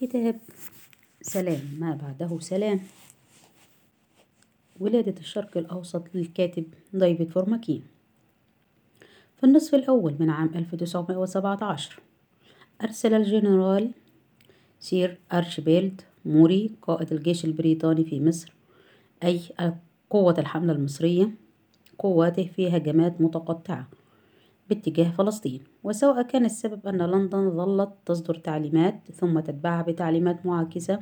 كتاب سلام ما بعده سلام. ولادة الشرق الأوسط للكاتب ديفيد فرومكين في النصف الأول من عام 1917 أرسل الجنرال سير أرشيبالد موري قائد الجيش البريطاني في مصر أي قوة الحملة المصرية قواته في هجمات متقطعة. باتجاه فلسطين وسواء كان السبب أن لندن ظلت تصدر تعليمات ثم تتبعها بتعليمات معاكسة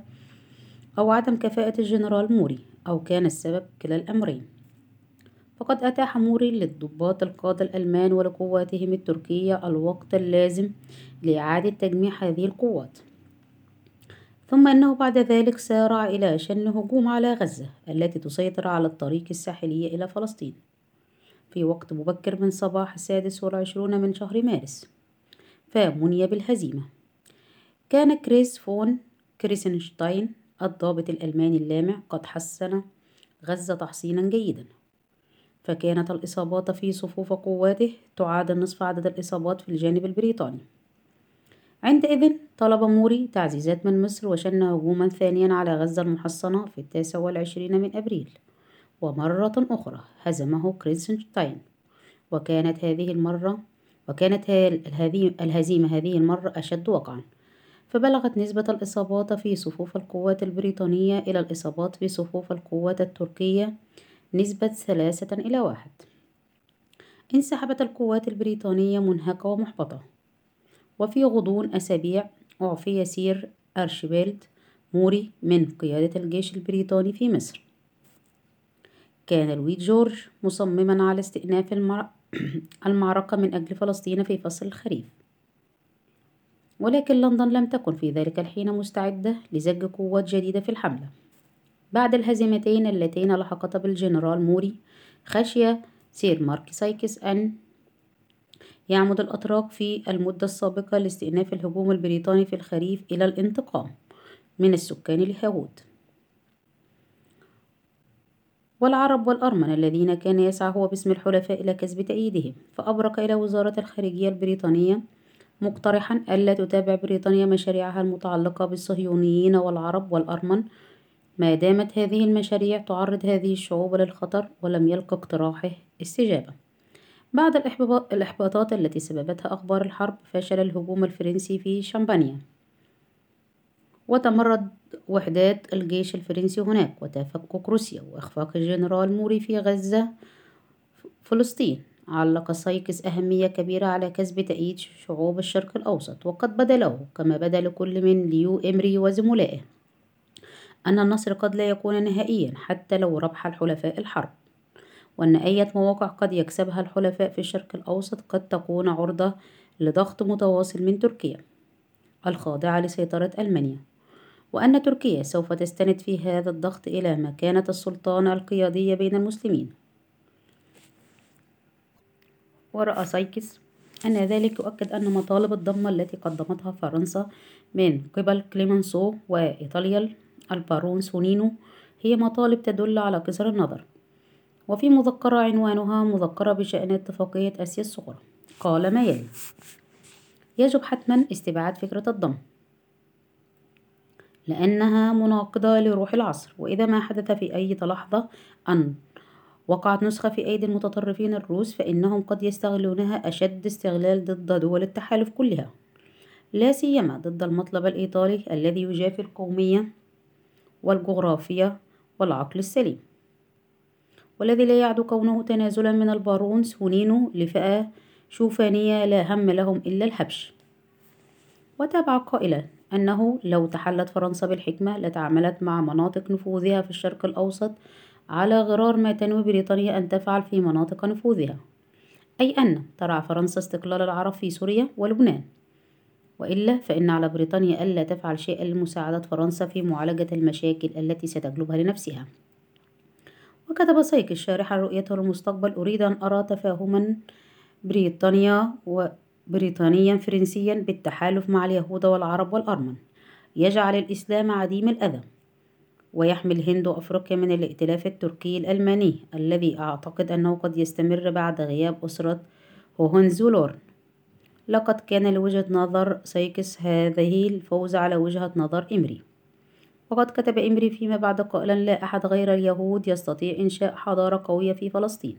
أو عدم كفاءة الجنرال موري أو كان السبب كلا الأمرين. فقد أتاح موري للضباط القادة الألمان ولقواتهم التركية الوقت اللازم لإعادة تجميع هذه القوات. ثم أنه بعد ذلك سارع إلى شن هجوم على غزة التي تسيطر على الطريق الساحلي إلى فلسطين. في وقت مبكر من صباح السادس والعشرون من شهر مارس. فمني بالهزيمة. كان كريس فون كريسنشتاين الضابط الألماني اللامع قد حسن غزة تحصينا جيدا. فكانت الإصابات في صفوف قواته تعادل نصف عدد الإصابات في الجانب البريطاني. عندئذ طلب موري تعزيزات من مصر وشن هجوما ثانيا على غزة المحصنة في التاسع والعشرين من أبريل. ومرة أخرى هزمه كريسنشتاين وكانت هذه المرة وكانت الهزيمة هذه المرة أشد وقعا. فبلغت نسبة الإصابات في صفوف القوات البريطانية إلى الإصابات في صفوف القوات التركية نسبة ثلاثة إلى واحد. انسحبت القوات البريطانية منهكة ومحبطة. وفي غضون أسابيع أعفي سير أرشبيلد موري من قيادة الجيش البريطاني في مصر. كان لويد جورج مصمما على استئناف المعركة من أجل فلسطين في فصل الخريف. ولكن لندن لم تكن في ذلك الحين مستعدة لزج قوات جديدة في الحملة. بعد الهزيمتين اللتين لحقتا بالجنرال موري خشي سير مارك سايكس أن يعمد الأتراك في المدة السابقة لاستئناف الهجوم البريطاني في الخريف إلى الانتقام من السكان اليهود والعرب والأرمن الذين كان يسعى هو باسم الحلفاء إلى كسب تأييدهم فأبرق إلى وزارة الخارجية البريطانية مقترحا ألا تتابع بريطانيا مشاريعها المتعلقة بالصهيونيين والعرب والأرمن. ما دامت هذه المشاريع تعرض هذه الشعوب للخطر ولم يلقى اقتراحه استجابة. بعد الإحباطات التي سببتها أخبار الحرب فشل الهجوم الفرنسي في شامبانيا. وتمرد وحدات الجيش الفرنسي هناك وتفكك روسيا وإخفاق الجنرال موري في غزة فلسطين. علق سايكس أهمية كبيرة على كسب تأييد شعوب الشرق الأوسط وقد بدا له كما بدا لكل من ليو إمري وزملائه. أن النصر قد لا يكون نهائيا حتى لو ربح الحلفاء الحرب وأن أي مواقع قد يكسبها الحلفاء في الشرق الأوسط قد تكون عرضة لضغط متواصل من تركيا الخاضعة لسيطرة ألمانيا. وأن تركيا سوف تستند في هذا الضغط إلى مكانة السلطان القيادية بين المسلمين. ورأى سايكس أن ذلك يؤكد أن مطالب الضم التي قدمتها فرنسا من قبل كليمنسو وإيطاليا البارون سونينو هي مطالب تدل على قصر النظر. وفي مذكرة عنوانها مذكرة بشأن اتفاقية آسيا الصغرى. قال ما يلي يجب حتما استبعاد فكرة الضم. لأنها مناقضة لروح العصر وإذا ما حدث في أي لحظة أن وقعت نسخة في أيدي المتطرفين الروس فإنهم قد يستغلونها أشد استغلال ضد دول التحالف كلها. لا سيما ضد المطلب الإيطالي الذي يجافي القومية والجغرافية والعقل السليم. والذي لا يعد كونه تنازلا من البارون سونينو لفئة شوفانية لا هم لهم إلا الهبش وتابع قائلا أنه لو تحلت فرنسا بالحكمة لتعاملت مع مناطق نفوذها في الشرق الأوسط على غرار ما تنوي بريطانيا أن تفعل في مناطق نفوذها. أي أن ترعى فرنسا استقلال العرب في سوريا ولبنان. وإلا فإن على بريطانيا ألا تفعل شيئا لمساعدة فرنسا في معالجة المشاكل التي ستجلبها لنفسها. وكتب سايكس شارحا رؤيته للمستقبل أريد أن أرى تفاهما بريطانيا وبريطانيا فرنسيا بالتحالف مع اليهود والعرب والأرمن. يجعل الإسلام عديم الأذى. ويحمي الهند وأفريقيا من الائتلاف التركي الألماني الذي أعتقد أنه قد يستمر بعد غياب أسرة هوهنزولرن. لقد كان لوجهة نظر سايكس هذه الفوز على وجهة نظر إمري. وقد كتب إمري فيما بعد قائلا لا أحد غير اليهود يستطيع إنشاء حضارة قوية في فلسطين.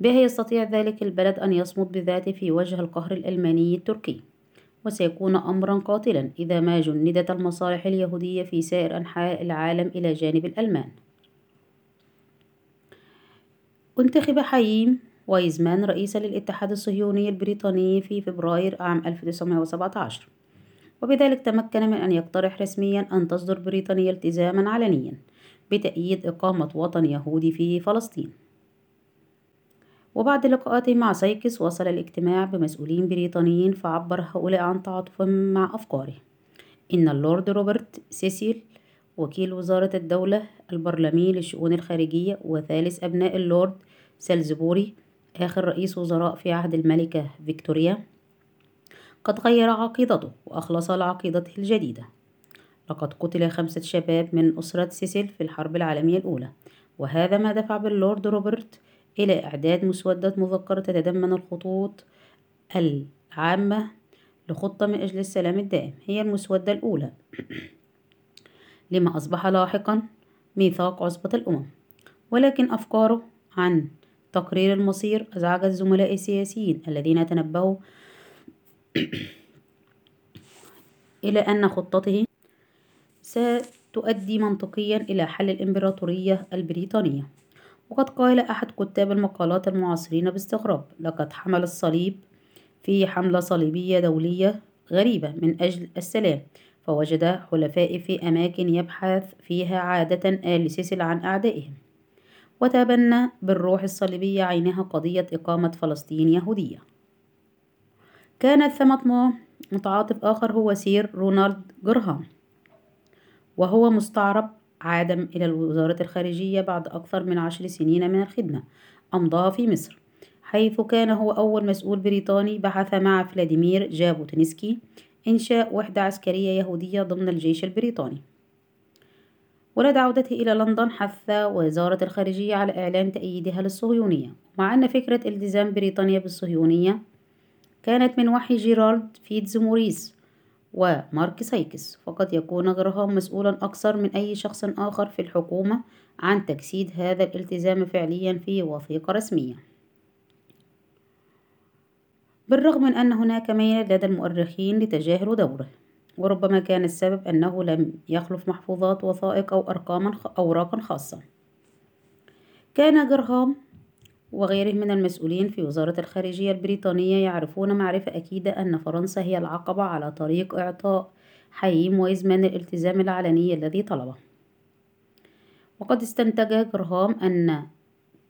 بها يستطيع ذلك البلد أن يصمد بذاته في وجه القهر الألماني التركي وسيكون أمرا قاتلا إذا ما جندت المصالح اليهودية في سائر أنحاء العالم إلى جانب الألمان. انتخب حييم وايزمان رئيسا للاتحاد الصهيوني البريطاني في فبراير عام 1917 وبذلك تمكن من أن يقترح رسميا أن تصدر بريطانيا التزاما علنيا بتأييد إقامة وطن يهودي في فلسطين. وبعد لقاءاته مع سايكس وصل الاجتماع بمسؤولين بريطانيين فعبر هؤلاء عن تعاطفهم مع أفكاره. إن اللورد روبرت سيسيل وكيل وزارة الدولة البرلماني للشؤون الخارجية وثالث أبناء اللورد سالزبوري آخر رئيس وزراء في عهد الملكة فيكتوريا قد غير عقيدته وأخلص لعقيدته الجديدة. لقد قتل خمسة شباب من أسرة سيسيل في الحرب العالمية الأولى وهذا ما دفع باللورد روبرت إلى إعداد مسودة مذكرة تتضمن الخطوط العامة لخطة من أجل السلام الدائم. هي المسودة الأولى. لما أصبح لاحقا ميثاق عصبة الأمم. ولكن أفكاره عن تقرير المصير أزعج الزملاء السياسيين الذين تنبهوا إلى أن خطته ستؤدي منطقيا إلى حل الإمبراطورية البريطانية. وقد قال أحد كتاب المقالات المعاصرين باستغراب لقد حمل الصليب في حملة صليبية دولية غريبة من أجل السلام فوجد حلفاء في أماكن يبحث فيها عادة آل سيسل عن أعدائهم وتبنى بالروح الصليبية عينها قضية إقامة فلسطين يهودية. كان ثمة متعاطف آخر هو سير رونالد جرهام وهو مستعرب عاد إلى وزارة الخارجية بعد أكثر من عشر سنين من الخدمة أمضاها في مصر حيث كان هو أول مسؤول بريطاني بحث مع فلاديمير جابوتنسكي إنشاء وحدة عسكرية يهودية ضمن الجيش البريطاني. ولدى عودته إلى لندن حث وزارة الخارجية على إعلان تأييدها للصهيونية مع أن فكرة التزام بريطانيا بالصهيونية كانت من وحي جيرالد فيتز موريس ومارك سايكس. فقد يكون غرهام مسؤولا أكثر من أي شخص آخر في الحكومة عن تجسيد هذا الالتزام فعليا في وثيقة رسمية. بالرغم من أن هناك ميل لدى المؤرخين لتجاهل دوره وربما كان السبب أنه لم يخلف محفوظات وثائق أو أرقاما أوراقا خاصة. كان جرهام وغيره من المسؤولين في وزارة الخارجية البريطانية يعرفون معرفة أكيدة أن فرنسا هي العقبة على طريق إعطاء حييم وإزمان الالتزام العلني الذي طلبه. وقد استنتج جرهام أن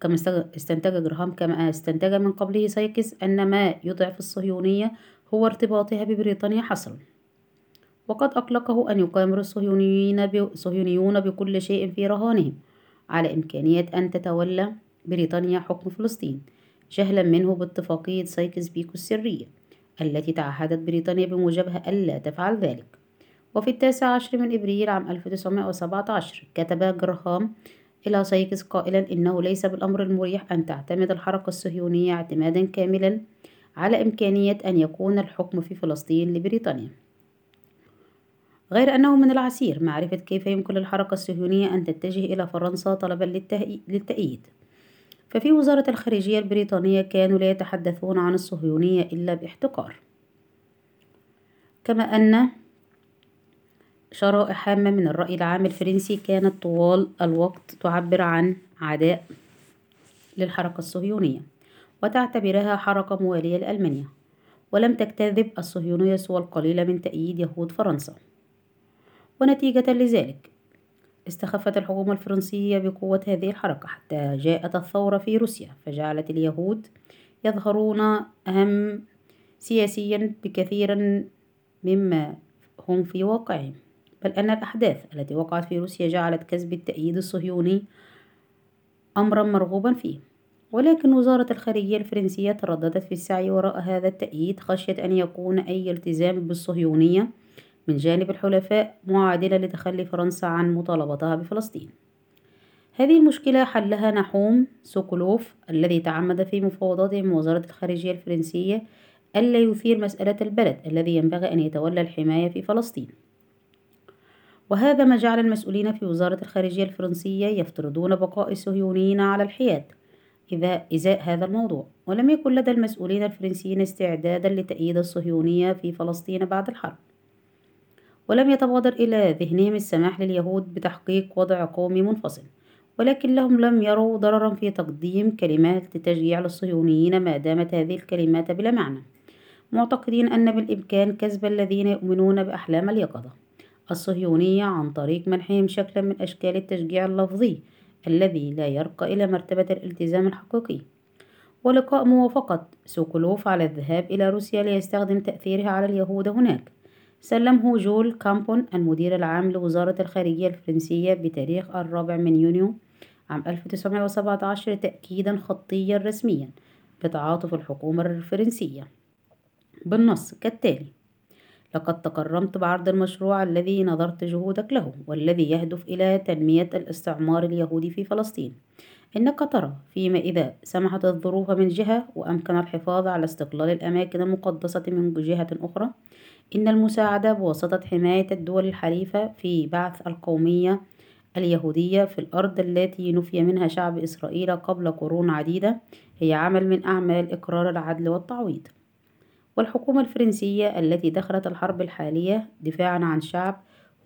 كما استنتج جرهام كما استنتج من قبله سايكس أن ما يضعف الصهيونية هو ارتباطها ببريطانيا حصرا. وقد أقلقه أن يقامر الصهيونيون بكل شيء في رهانهم على إمكانية أن تتولى بريطانيا حكم فلسطين جهلا منه باتفاقية سايكس بيكو السرية التي تعهدت بريطانيا بموجبها ألا تفعل ذلك. وفي التاسع عشر من إبريل عام 1917 كتب جرهام إلى سايكس قائلا إنه ليس بالأمر المريح أن تعتمد الحركة الصهيونية اعتمادا كاملا على إمكانية أن يكون الحكم في فلسطين لبريطانيا. غير أنه من العسير معرفة كيف يمكن للحركة الصهيونية أن تتجه إلى فرنسا طلبا للتأييد. ففي وزارة الخارجية البريطانية كانوا لا يتحدثون عن الصهيونية إلا باحتقار. كما أن شرائح هامة من الرأي العام الفرنسي كانت طوال الوقت تعبر عن عداء للحركة الصهيونية وتعتبرها حركة موالية لألمانيا ولم تكتذب الصهيونية سوى القليل من تأييد يهود فرنسا. ونتيجة لذلك استخفت الحكومة الفرنسية بقوة هذه الحركة حتى جاءت الثورة في روسيا فجعلت اليهود يظهرون أهم سياسيا بكثيرا مما هم في واقعهم. بل أن الأحداث التي وقعت في روسيا جعلت كسب التأييد الصهيوني أمرا مرغوبا فيه. ولكن وزارة الخارجية الفرنسية ترددت في السعي وراء هذا التأييد خشية أن يكون أي التزام بالصهيونية من جانب الحلفاء معادلة لتخلي فرنسا عن مطالبتها بفلسطين. هذه المشكلة حلها نحوم سوكولوف الذي تعمد في مفاوضاته مع وزارة الخارجية الفرنسية ألا يثير مسألة البلد الذي ينبغي أن يتولى الحماية في فلسطين. وهذا ما جعل المسؤولين في وزارة الخارجية الفرنسية يفترضون بقاء الصهيونيين على الحياد إذا إزاء هذا الموضوع. ولم يكن لدى المسؤولين الفرنسيين استعدادا لتأييد الصهيونية في فلسطين بعد الحرب. ولم يتبادر إلى ذهنهم السماح لليهود بتحقيق وضع قومي منفصل ولكنهم لم يروا ضررا في تقديم كلمات لتشجيع للصهيونيين ما دامت هذه الكلمات بلا معنى معتقدين أن بالإمكان كسب الذين يؤمنون بأحلام اليقظة. الصهيونية عن طريق منحهم شكلا من أشكال التشجيع اللفظي الذي لا يرقى إلى مرتبة الالتزام الحقيقي. ولقاء موافقة سوكولوف على الذهاب إلى روسيا ليستخدم تأثيرها على اليهود هناك. سلمه جول كامبون المدير العام لوزارة الخارجية الفرنسية بتاريخ الرابع من يونيو عام 1917 تأكيدا خطيا رسميا بتعاطف الحكومة الفرنسية. بالنص كالتالي لقد تكرمت بعرض المشروع الذي نظرت جهودك له والذي يهدف إلى تنمية الاستعمار اليهودي في فلسطين. إنك ترى فيما إذا سمحت الظروف من جهة وأمكن الحفاظ على استقلال الأماكن المقدسة من جهة أخرى إن المساعدة بواسطة حماية الدول الحليفة في بعث القومية اليهودية في الأرض التي نفي منها شعب إسرائيل قبل قرون عديدة هي عمل من أعمال إقرار العدل والتعويض. والحكومة الفرنسية التي دخلت الحرب الحالية دفاعا عن شعب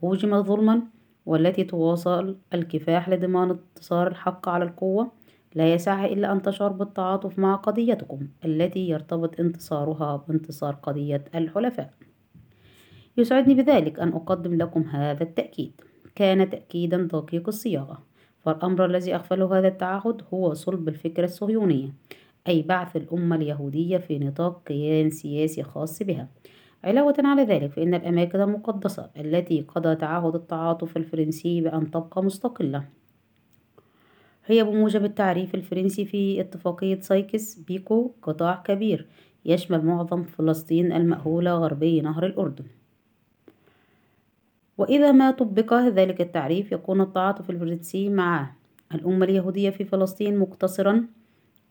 هوجم ظلما والتي تواصل الكفاح لضمان انتصار الحق على القوة لا يسعها إلا أن تشعر بالتعاطف مع قضيتكم التي يرتبط انتصارها بانتصار قضية الحلفاء. يسعدني بذلك أن أقدم لكم هذا التأكيد. كان تأكيدا دقيق الصياغة فالأمر الذي أغفله هذا التعهد هو صلب الفكرة الصهيونية أي بعث الأمة اليهودية في نطاق كيان سياسي خاص بها. علاوة على ذلك فإن الأماكن المقدسة التي قضى تعهد التعاطف الفرنسي بأن تبقى مستقلة. هي بموجب التعريف الفرنسي في اتفاقية سايكس بيكو قطاع كبير يشمل معظم فلسطين المأهولة غربي نهر الأردن. وإذا ما طبق ذلك التعريف يكون التعاطف الفرنسي مع الأمة اليهودية في فلسطين مقتصرا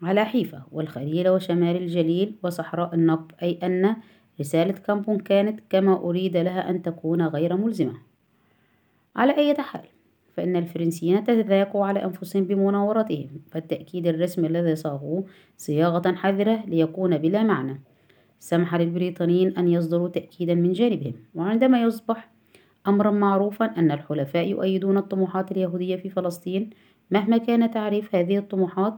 على حيفا والخليل وشمال الجليل وصحراء النقب أي أن رسالة كامبون كانت كما أريد لها أن تكون غير ملزمة. على أي حال فإن الفرنسيين تذاقوا على أنفسهم بمناورتهم فالتأكيد الرسمي الذي صاغوه صياغة حذرة ليكون بلا معنى. سمح للبريطانيين أن يصدروا تأكيدا من جانبهم وعندما يصبح أمرا معروفا أن الحلفاء يؤيدون الطموحات اليهودية في فلسطين مهما كان تعريف هذه الطموحات.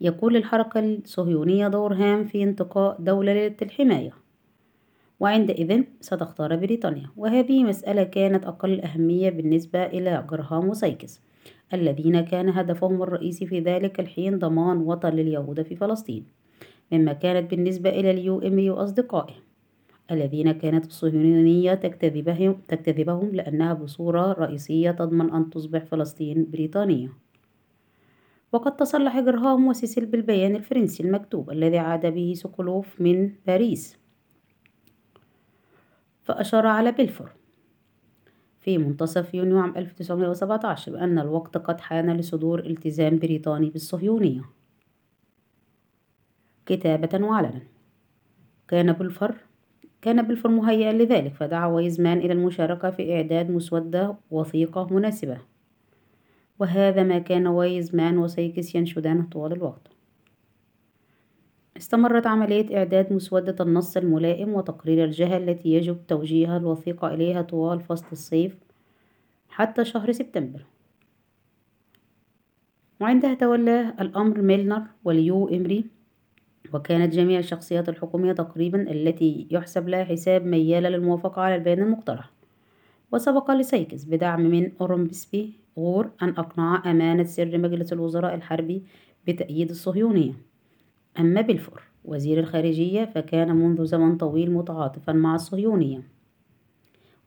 يكون للحركة الصهيونية دور هام في انتقاء دولة الحماية. وعندئذ ستختار بريطانيا. وهذه مسألة كانت أقل أهمية بالنسبة إلى جرهام وسايكس الذين كان هدفهم الرئيسي في ذلك الحين ضمان وطن لليهود في فلسطين مما كانت بالنسبة إلى ليو إمري وأصدقائه الذين كانت الصهيونية تجتذبهم, تجتذبهم لأنها بصورة رئيسية تضمن أن تصبح فلسطين بريطانية. وقد تسلح جرهام وسيسيل بالبيان الفرنسي المكتوب الذي عاد به سوكولوف من باريس. فأشار على بلفور في منتصف يونيو عام 1917 بأن الوقت قد حان لصدور التزام بريطاني بالصهيونية. كتابة وعلنا. كان بلفر كان بلفور مهيئا لذلك فدعا ويزمان إلى المشاركة في إعداد مسودة وثيقة مناسبة. وهذا ما كان وايزمان وسايكس ينشدانه طوال الوقت. استمرت عملية إعداد مسودة النص الملائم وتقرير الجهة التي يجب توجيه الوثيقة إليها طوال فصل الصيف حتى شهر سبتمبر. وعندها تولى الأمر ميلنر وليو إمري وكانت جميع الشخصيات الحكومية تقريبا التي يحسب لها حساب ميالة للموافقة على البيان المقترح. وسبق لسايكس بدعم من أورمسبي غور أن أقنع أمانة سر مجلس الوزراء الحربي بتأييد الصهيونية. أما بلفور وزير الخارجية فكان منذ زمن طويل متعاطفا مع الصهيونية.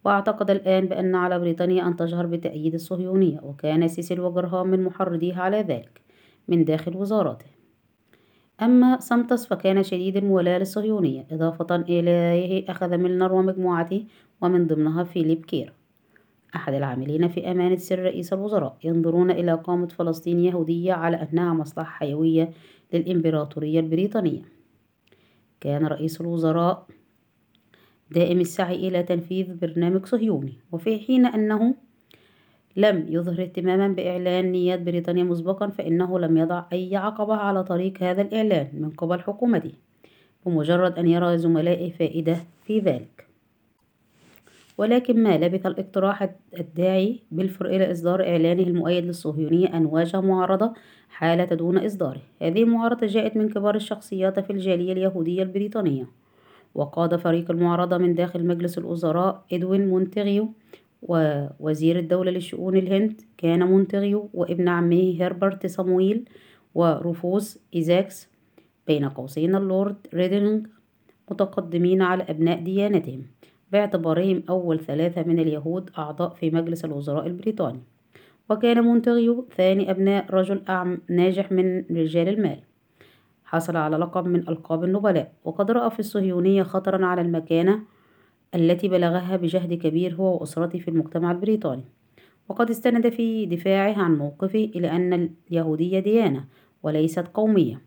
واعتقد الآن بأن على بريطانيا أن تجهر بتأييد الصهيونية وكان سيسيل وجرهام من محرضيها على ذلك من داخل وزارته. أما سمتس فكان شديد الموالاة للصهيونية إضافة إليه أخذ ميلنر ومجموعته ومن ضمنها فيليب كير. أحد العاملين في أمانة سر رئيس الوزراء ينظرون إلى إقامة فلسطين يهودية على أنها مصلحة حيوية للإمبراطورية البريطانية. كان رئيس الوزراء دائم السعي إلى تنفيذ برنامج صهيوني وفي حين أنه لم يظهر اهتماما بإعلان نيات بريطانيا مسبقا فإنه لم يضع أي عقبة على طريق هذا الإعلان من قبل حكومته بمجرد أن يرى زملائه فائدة في ذلك. ولكن ما لبث الاقتراح الداعي بلفور إلى إصدار إعلانه المؤيد للصهيونية أن واجه معارضة حالة دون إصداره. هذه المعارضة جاءت من كبار الشخصيات في الجالية اليهودية البريطانية وقاد فريق المعارضة من داخل مجلس الوزراء إدوين مونتغيو ووزير الدولة لشؤون الهند كان مونتغيو وابن عمه هربرت صمويل وروفوس إيزاكس بين قوسين اللورد ريدلينغ متقدمين على أبناء ديانتهم باعتبارهم أول ثلاثة من اليهود أعضاء في مجلس الوزراء البريطاني. وكان مونتغيو ثاني أبناء رجل أعمال ناجح من رجال المال. حصل على لقب من ألقاب النبلاء وقد رأى في الصهيونية خطرا على المكانة التي بلغها بجهد كبير هو وأسرته في المجتمع البريطاني. وقد استند في دفاعه عن موقفه إلى أن اليهودية ديانة وليست قومية.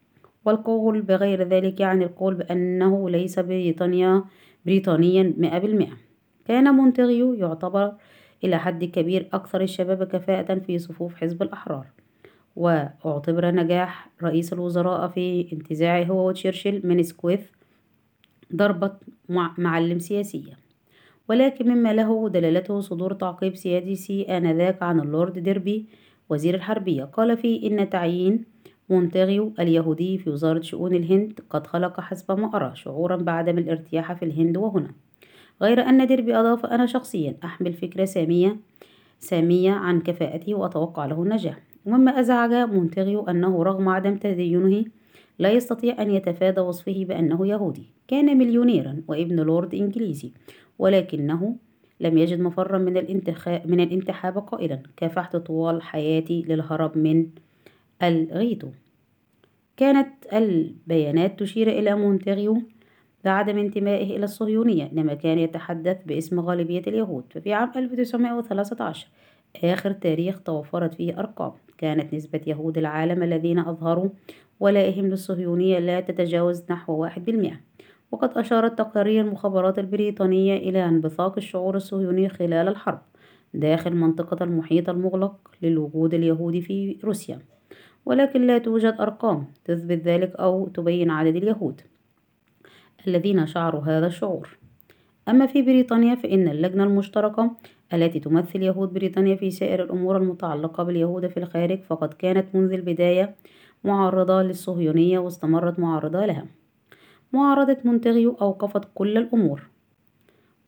والقول بغير ذلك يعني القول بأنه ليس بريطانيا بريطانيا مئة بالمئة. كان مونتغيو يعتبر إلى حد كبير أكثر الشباب كفاءة في صفوف حزب الأحرار. وأعتبر نجاح رئيس الوزراء في انتزاعه هو وتشرشل من سكويث ضربة معلم سياسية. ولكن مما له دلالته صدور تعقيب سياسي آنذاك عن اللورد ديربي وزير الحربية. قال فيه إن تعيين مونتغيو اليهودي في وزارة شؤون الهند قد خلق حسب ما أرى شعورا بعدم الارتياح في الهند وهنا. غير أن ديربي أضاف أنا شخصيا أحمل فكرة سامية سامية عن كفاءته وأتوقع له النجاح. ومما أزعج مونتغيو أنه رغم عدم تدينه لا يستطيع أن يتفادى وصفه بأنه يهودي. كان مليونيرا وابن لورد إنجليزي ولكنه لم يجد مفرا من الانتخاب من الانتحاب قائلا. كافحت طوال حياتي للهرب من الغيتو. كانت البيانات تشير إلى مونتغيو بعدم انتمائه إلى الصهيونية لما كان يتحدث باسم غالبية اليهود. ففي عام 1913 آخر تاريخ توفرت فيه أرقام. كانت نسبة يهود العالم الذين أظهروا ولائهم للصهيونية لا تتجاوز نحو واحد بالمئة. وقد أشارت تقارير المخابرات البريطانية إلى انبثاق الشعور الصهيوني خلال الحرب داخل منطقة المحيط المغلق للوجود اليهودي في روسيا. ولكن لا توجد أرقام تثبت ذلك أو تبين عدد اليهود الذين شعروا هذا الشعور. أما في بريطانيا فإن اللجنة المشتركة التي تمثل يهود بريطانيا في سائر الأمور المتعلقة باليهود في الخارج فقد كانت منذ البداية معارضة للصهيونية واستمرت معارضة لها. معارضة مونتغيو أوقفت كل الأمور.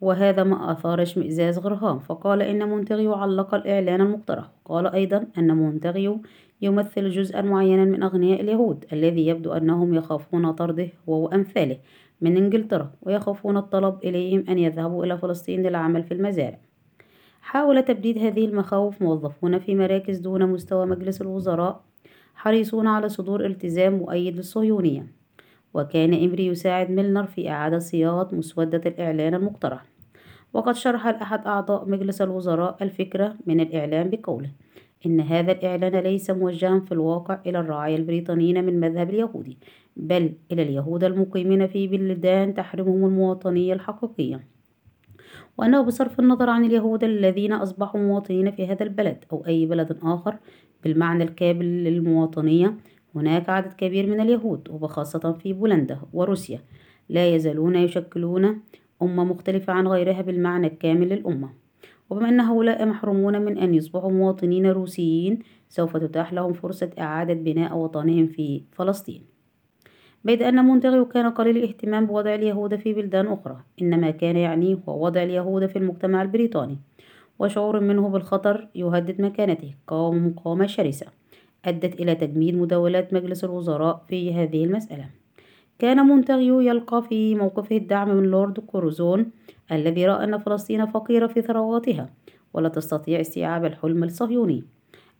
وهذا ما أثار اشمئزاز غرهام. فقال إن مونتغيو علق الإعلان المقترح. قال أيضا أن مونتغيو يمثل جزءا معينا من أغنياء اليهود الذي يبدو أنهم يخافون طرده هو وأمثاله من إنجلترا ويخافون الطلب إليهم أن يذهبوا إلى فلسطين للعمل في المزارع. حاول تبديد هذه المخاوف موظفون في مراكز دون مستوى مجلس الوزراء حريصون على صدور التزام مؤيد للصهيونية. وكان إمري يساعد ميلنر في إعادة صياغة مسودة الإعلان المقترح. وقد شرح أحد أعضاء مجلس الوزراء الفكرة من الإعلان بقوله إن هذا الإعلان ليس موجها في الواقع إلى الرعايا البريطانيين من مذهب اليهودي بل إلى اليهود المقيمين في بلدان تحرمهم المواطنية الحقيقية. وأنه بصرف النظر عن اليهود الذين أصبحوا مواطنين في هذا البلد أو أي بلد آخر بالمعنى الكامل للمواطنية هناك عدد كبير من اليهود وبخاصة في بولندا وروسيا لا يزالون يشكلون أمة مختلفة عن غيرها بالمعنى الكامل للأمة. وبما أن هؤلاء محرومون من أن يصبحوا مواطنين روسيين سوف تتاح لهم فرصة إعادة بناء وطنهم في فلسطين. بيد أن مونتغيو كان قليل الاهتمام بوضع اليهود في بلدان أخرى إنما كان يعنيه هو وضع اليهود في المجتمع البريطاني. وشعور منه بالخطر يهدد مكانته قام مقاومة شرسة أدت إلى تجميد مداولات مجلس الوزراء في هذه المسألة. كان مونتغيو يلقى في موقفه الدعم من لورد كوروزون الذي رأى أن فلسطين فقيرة في ثرواتها ولا تستطيع استيعاب الحلم الصهيوني.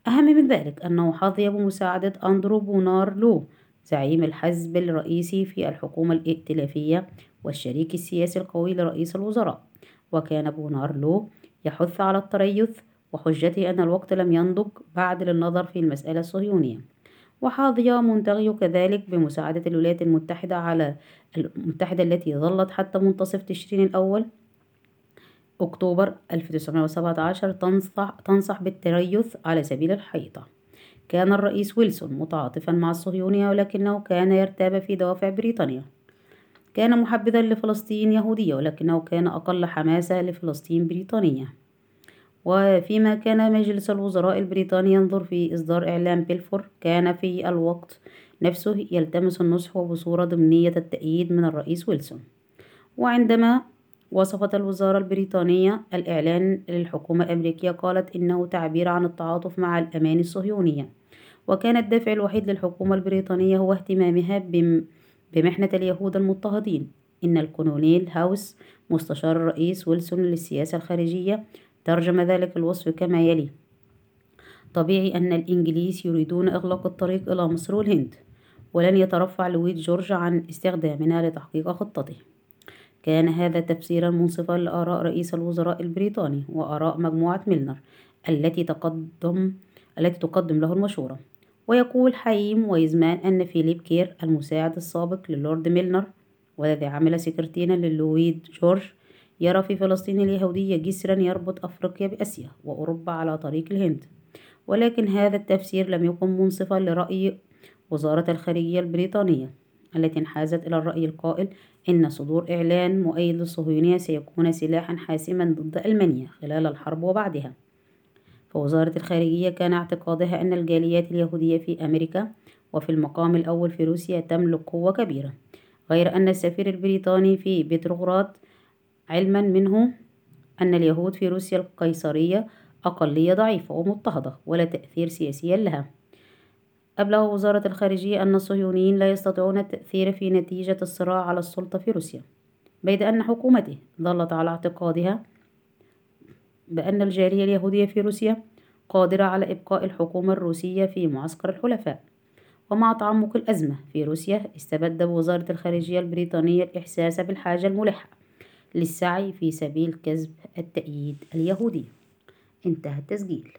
أهم من ذلك أنه حظي بمساعدة أندرو بونار لو زعيم الحزب الرئيسي في الحكومة الائتلافية والشريك السياسي القوي لرئيس الوزراء. وكان بونار لو يحث على التريث وحجته أن الوقت لم ينضج بعد للنظر في المسألة الصهيونية. وحظي مونتاغيو كذلك بمساعدة الولايات المتحدة على المتحدة التي ظلت حتى منتصف تشرين الأول. أكتوبر 1917 تنصح, تنصح بالتريث على سبيل الحيطة. كان الرئيس ويلسون متعاطفا مع الصهيونية ولكنه كان يرتاب في دوافع بريطانيا. كان محبذا لفلسطين يهودية ولكنه كان أقل حماسة لفلسطين بريطانية وفيما كان مجلس الوزراء البريطاني ينظر في إصدار إعلام بلفور كان في الوقت نفسه يلتمس النصح وبصورة ضمنية التأييد من الرئيس ويلسون. وعندما وصفت الوزارة البريطانية الإعلان للحكومة الأمريكية قالت إنه تعبير عن التعاطف مع الأماني الصهيونية. وكان الدافع الوحيد للحكومة البريطانية هو اهتمامها بمحنة اليهود المضطهدين. إن الكولونيل هاوس مستشار الرئيس ويلسون للسياسة الخارجية ترجم ذلك الوصف كما يلي. طبيعي أن الإنجليز يريدون إغلاق الطريق إلى مصر والهند ولن يترفع لويد جورج عن استخدامنا لتحقيق خطته. كان هذا تفسيرا منصفا لآراء رئيس الوزراء البريطاني وآراء مجموعة ميلنر التي تقدم التي تقدم له المشورة. ويقول حييم ويزمان أن فيليب كير المساعد السابق للورد ميلنر والذي عمل سكرتيرا للويد جورج يرى في فلسطين اليهودية جسرا يربط أفريقيا بأسيا وأوروبا على طريق الهند. ولكن هذا التفسير لم يكن منصفا لرأي وزارة الخارجية البريطانية التي انحازت إلى الرأي القائل إن صدور إعلان مؤيد للصهيونية سيكون سلاحا حاسما ضد ألمانيا خلال الحرب وبعدها. فوزارة الخارجية كان اعتقادها أن الجاليات اليهودية في أمريكا وفي المقام الأول في روسيا تملك قوة كبيرة غير أن السفير البريطاني في بتروغراد علما منه أن اليهود في روسيا القيصرية أقلية ضعيفة ومضطهدة ولا تأثير سياسي لها. أبلغ وزارة الخارجية أن الصهيونيين لا يستطيعون التأثير في نتيجة الصراع على السلطة في روسيا بيد أن حكومته ظلت على اعتقادها بأن الجالية اليهودية في روسيا قادرة على إبقاء الحكومة الروسية في معسكر الحلفاء. ومع تعمق الأزمة في روسيا استبد وزارة الخارجية البريطانية الإحساس بالحاجة الملحة للسعي في سبيل كسب التأييد اليهودي. انتهى التسجيل.